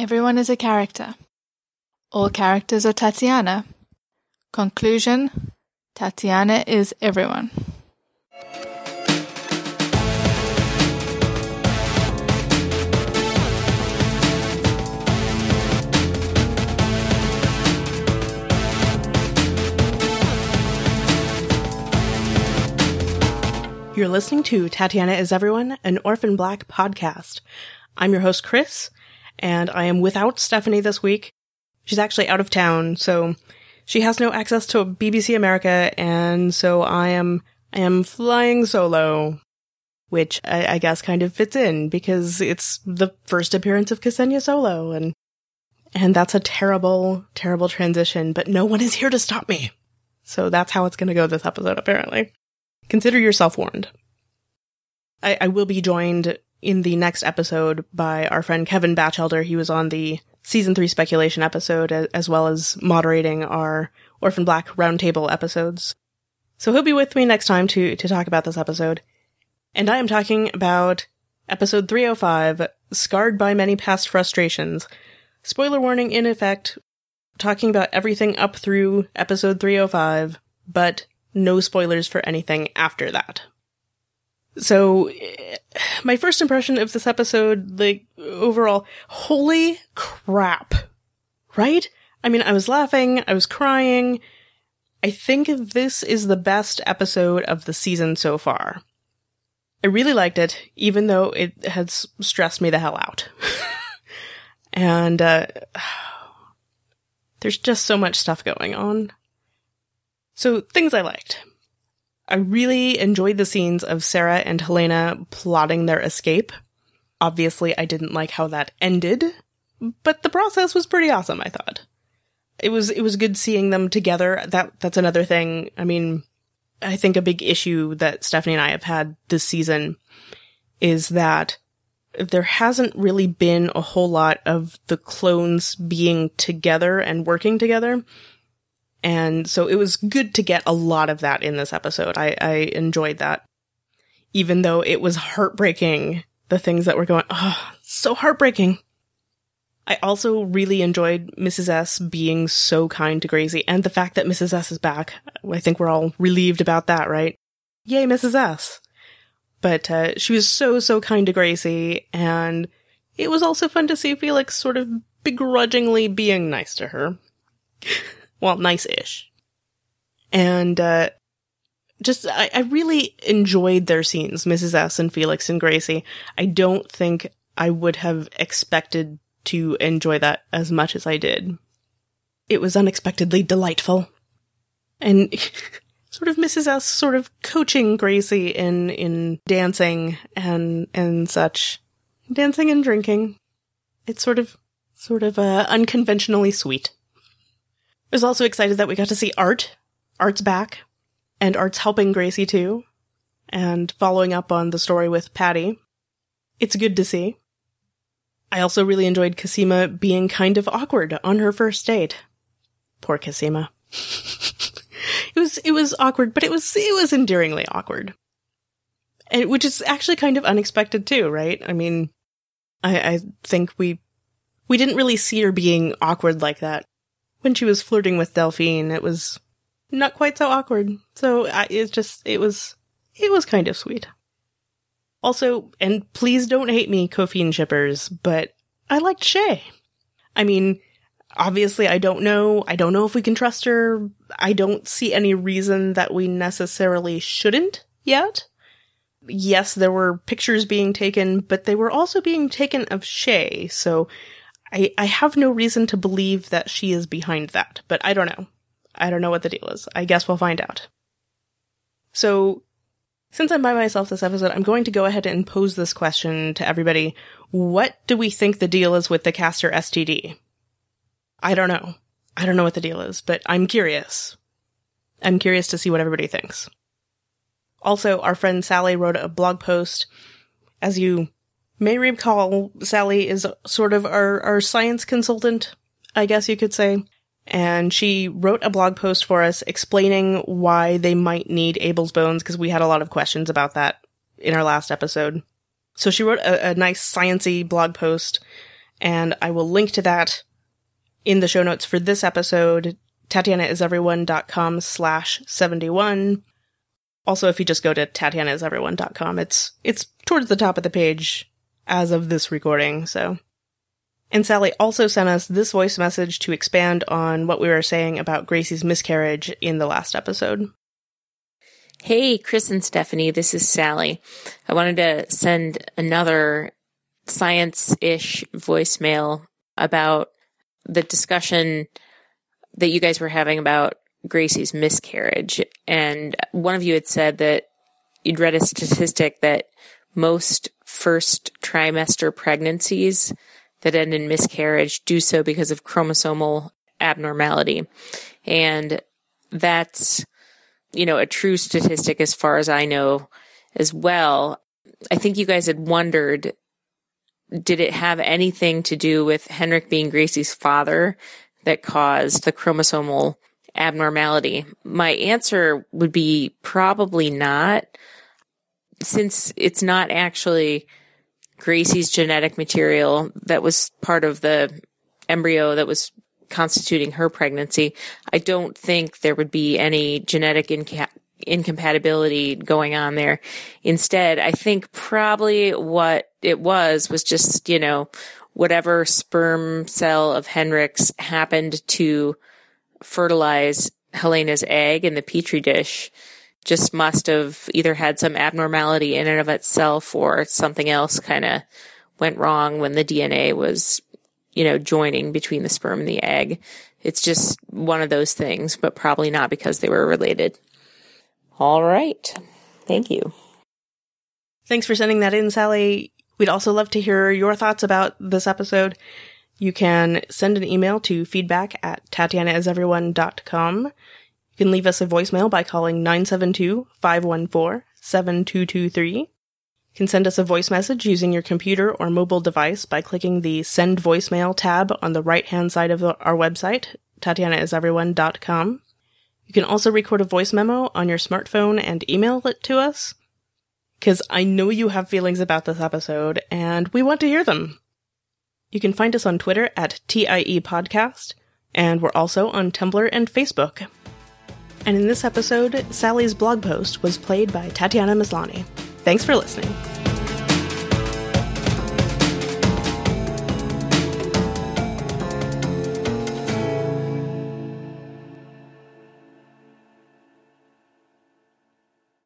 Everyone is a character. All characters are Tatiana. Conclusion Tatiana is everyone. You're listening to Tatiana is Everyone, an Orphan Black podcast. I'm your host, Kris, and I am without Stephanie this week. She's actually out of town, so she has no access to BBC America, and so I am, I am flying solo, which I, I guess kind of fits in because it's the first appearance of Ksenia Solo, and, and that's a terrible, terrible transition, but no one is here to stop me. So that's how it's gonna go this episode, apparently. Consider yourself warned. I, I will be joined in the next episode by our friend Kevin Batchelder. He was on the season three speculation episode as well as moderating our Orphan Black roundtable episodes. So he'll be with me next time to, to talk about this episode. And I am talking about episode 305, Scarred by Many Past Frustrations. Spoiler warning in effect, talking about everything up through episode 305, but no spoilers for anything after that. So, my first impression of this episode, like, overall, holy crap. Right? I mean, I was laughing, I was crying. I think this is the best episode of the season so far. I really liked it, even though it has stressed me the hell out. and, uh, there's just so much stuff going on. So, things I liked. I really enjoyed the scenes of Sarah and Helena plotting their escape. Obviously, I didn't like how that ended, but the process was pretty awesome, I thought. It was it was good seeing them together. That that's another thing. I mean, I think a big issue that Stephanie and I have had this season is that there hasn't really been a whole lot of the clones being together and working together. And so it was good to get a lot of that in this episode. I, I enjoyed that. Even though it was heartbreaking, the things that were going, oh, so heartbreaking. I also really enjoyed Mrs. S being so kind to Gracie and the fact that Mrs. S is back. I think we're all relieved about that, right? Yay, Mrs. S. But uh, she was so, so kind to Gracie, and it was also fun to see Felix sort of begrudgingly being nice to her. well, nice-ish. And, uh, just, I, I really enjoyed their scenes, Mrs. S and Felix and Gracie. I don't think I would have expected to enjoy that as much as I did. It was unexpectedly delightful. And sort of Mrs. S sort of coaching Gracie in, in dancing and, and such. Dancing and drinking. It's sort of, sort of, uh, unconventionally sweet. I was also excited that we got to see Art. Art's back. And Art's helping Gracie too. And following up on the story with Patty. It's good to see. I also really enjoyed Cosima being kind of awkward on her first date. Poor Cosima. it was, it was awkward, but it was, it was endearingly awkward. And, which is actually kind of unexpected too, right? I mean, I, I think we, we didn't really see her being awkward like that when she was flirting with Delphine, it was not quite so awkward. So I, it's just, it was, it was kind of sweet. Also, and please don't hate me, Cophine shippers, but I liked Shay. I mean, obviously I don't know, I don't know if we can trust her. I don't see any reason that we necessarily shouldn't yet. Yes, there were pictures being taken, but they were also being taken of Shay, so I, I have no reason to believe that she is behind that, but I don't know. I don't know what the deal is. I guess we'll find out. So, since I'm by myself this episode, I'm going to go ahead and pose this question to everybody. What do we think the deal is with the Castor STD? I don't know. I don't know what the deal is, but I'm curious. I'm curious to see what everybody thinks. Also, our friend Sally wrote a blog post. As you may recall Sally is sort of our, our science consultant, I guess you could say. And she wrote a blog post for us explaining why they might need Abel's bones because we had a lot of questions about that in our last episode. So she wrote a, a nice sciency blog post and I will link to that in the show notes for this episode, tatianaiseveryone.com slash 71. Also, if you just go to tatianaiseveryone.com, it's, it's towards the top of the page as of this recording, so. And Sally also sent us this voice message to expand on what we were saying about Gracie's miscarriage in the last episode. Hey, Kris and Stephanie, this is Sally. I wanted to send another science ish voicemail about the discussion that you guys were having about Gracie's miscarriage. And one of you had said that you'd read a statistic that most first trimester pregnancies that end in miscarriage do so because of chromosomal abnormality. And that's, you know, a true statistic as far as I know as well. I think you guys had wondered did it have anything to do with Henrik being Gracie's father that caused the chromosomal abnormality? My answer would be probably not, since it's not actually Gracie's genetic material that was part of the embryo that was constituting her pregnancy. I don't think there would be any genetic inca- incompatibility going on there. Instead, I think probably what it was was just, you know, whatever sperm cell of Henrik's happened to fertilize Helena's egg in the petri dish just must have either had some abnormality in and of itself or something else kind of went wrong when the DNA was, you know, joining between the sperm and the egg. It's just one of those things, but probably not because they were related. All right. Thank you. Thanks for sending that in, Sally. We'd also love to hear your thoughts about this episode. You can send an email to feedback at tatianaiseveryone.com. You can leave us a voicemail by calling 972-514-7223. You can send us a voice message using your computer or mobile device by clicking the Send Voicemail tab on the right-hand side of our website, tatianaiseveryone.com. You can also record a voice memo on your smartphone and email it to us. Cause I know you have feelings about this episode and we want to hear them. You can find us on Twitter at TIE Podcast, and we're also on Tumblr and Facebook. And in this episode, Sally's blog post was played by Tatiana Maslany. Thanks for listening.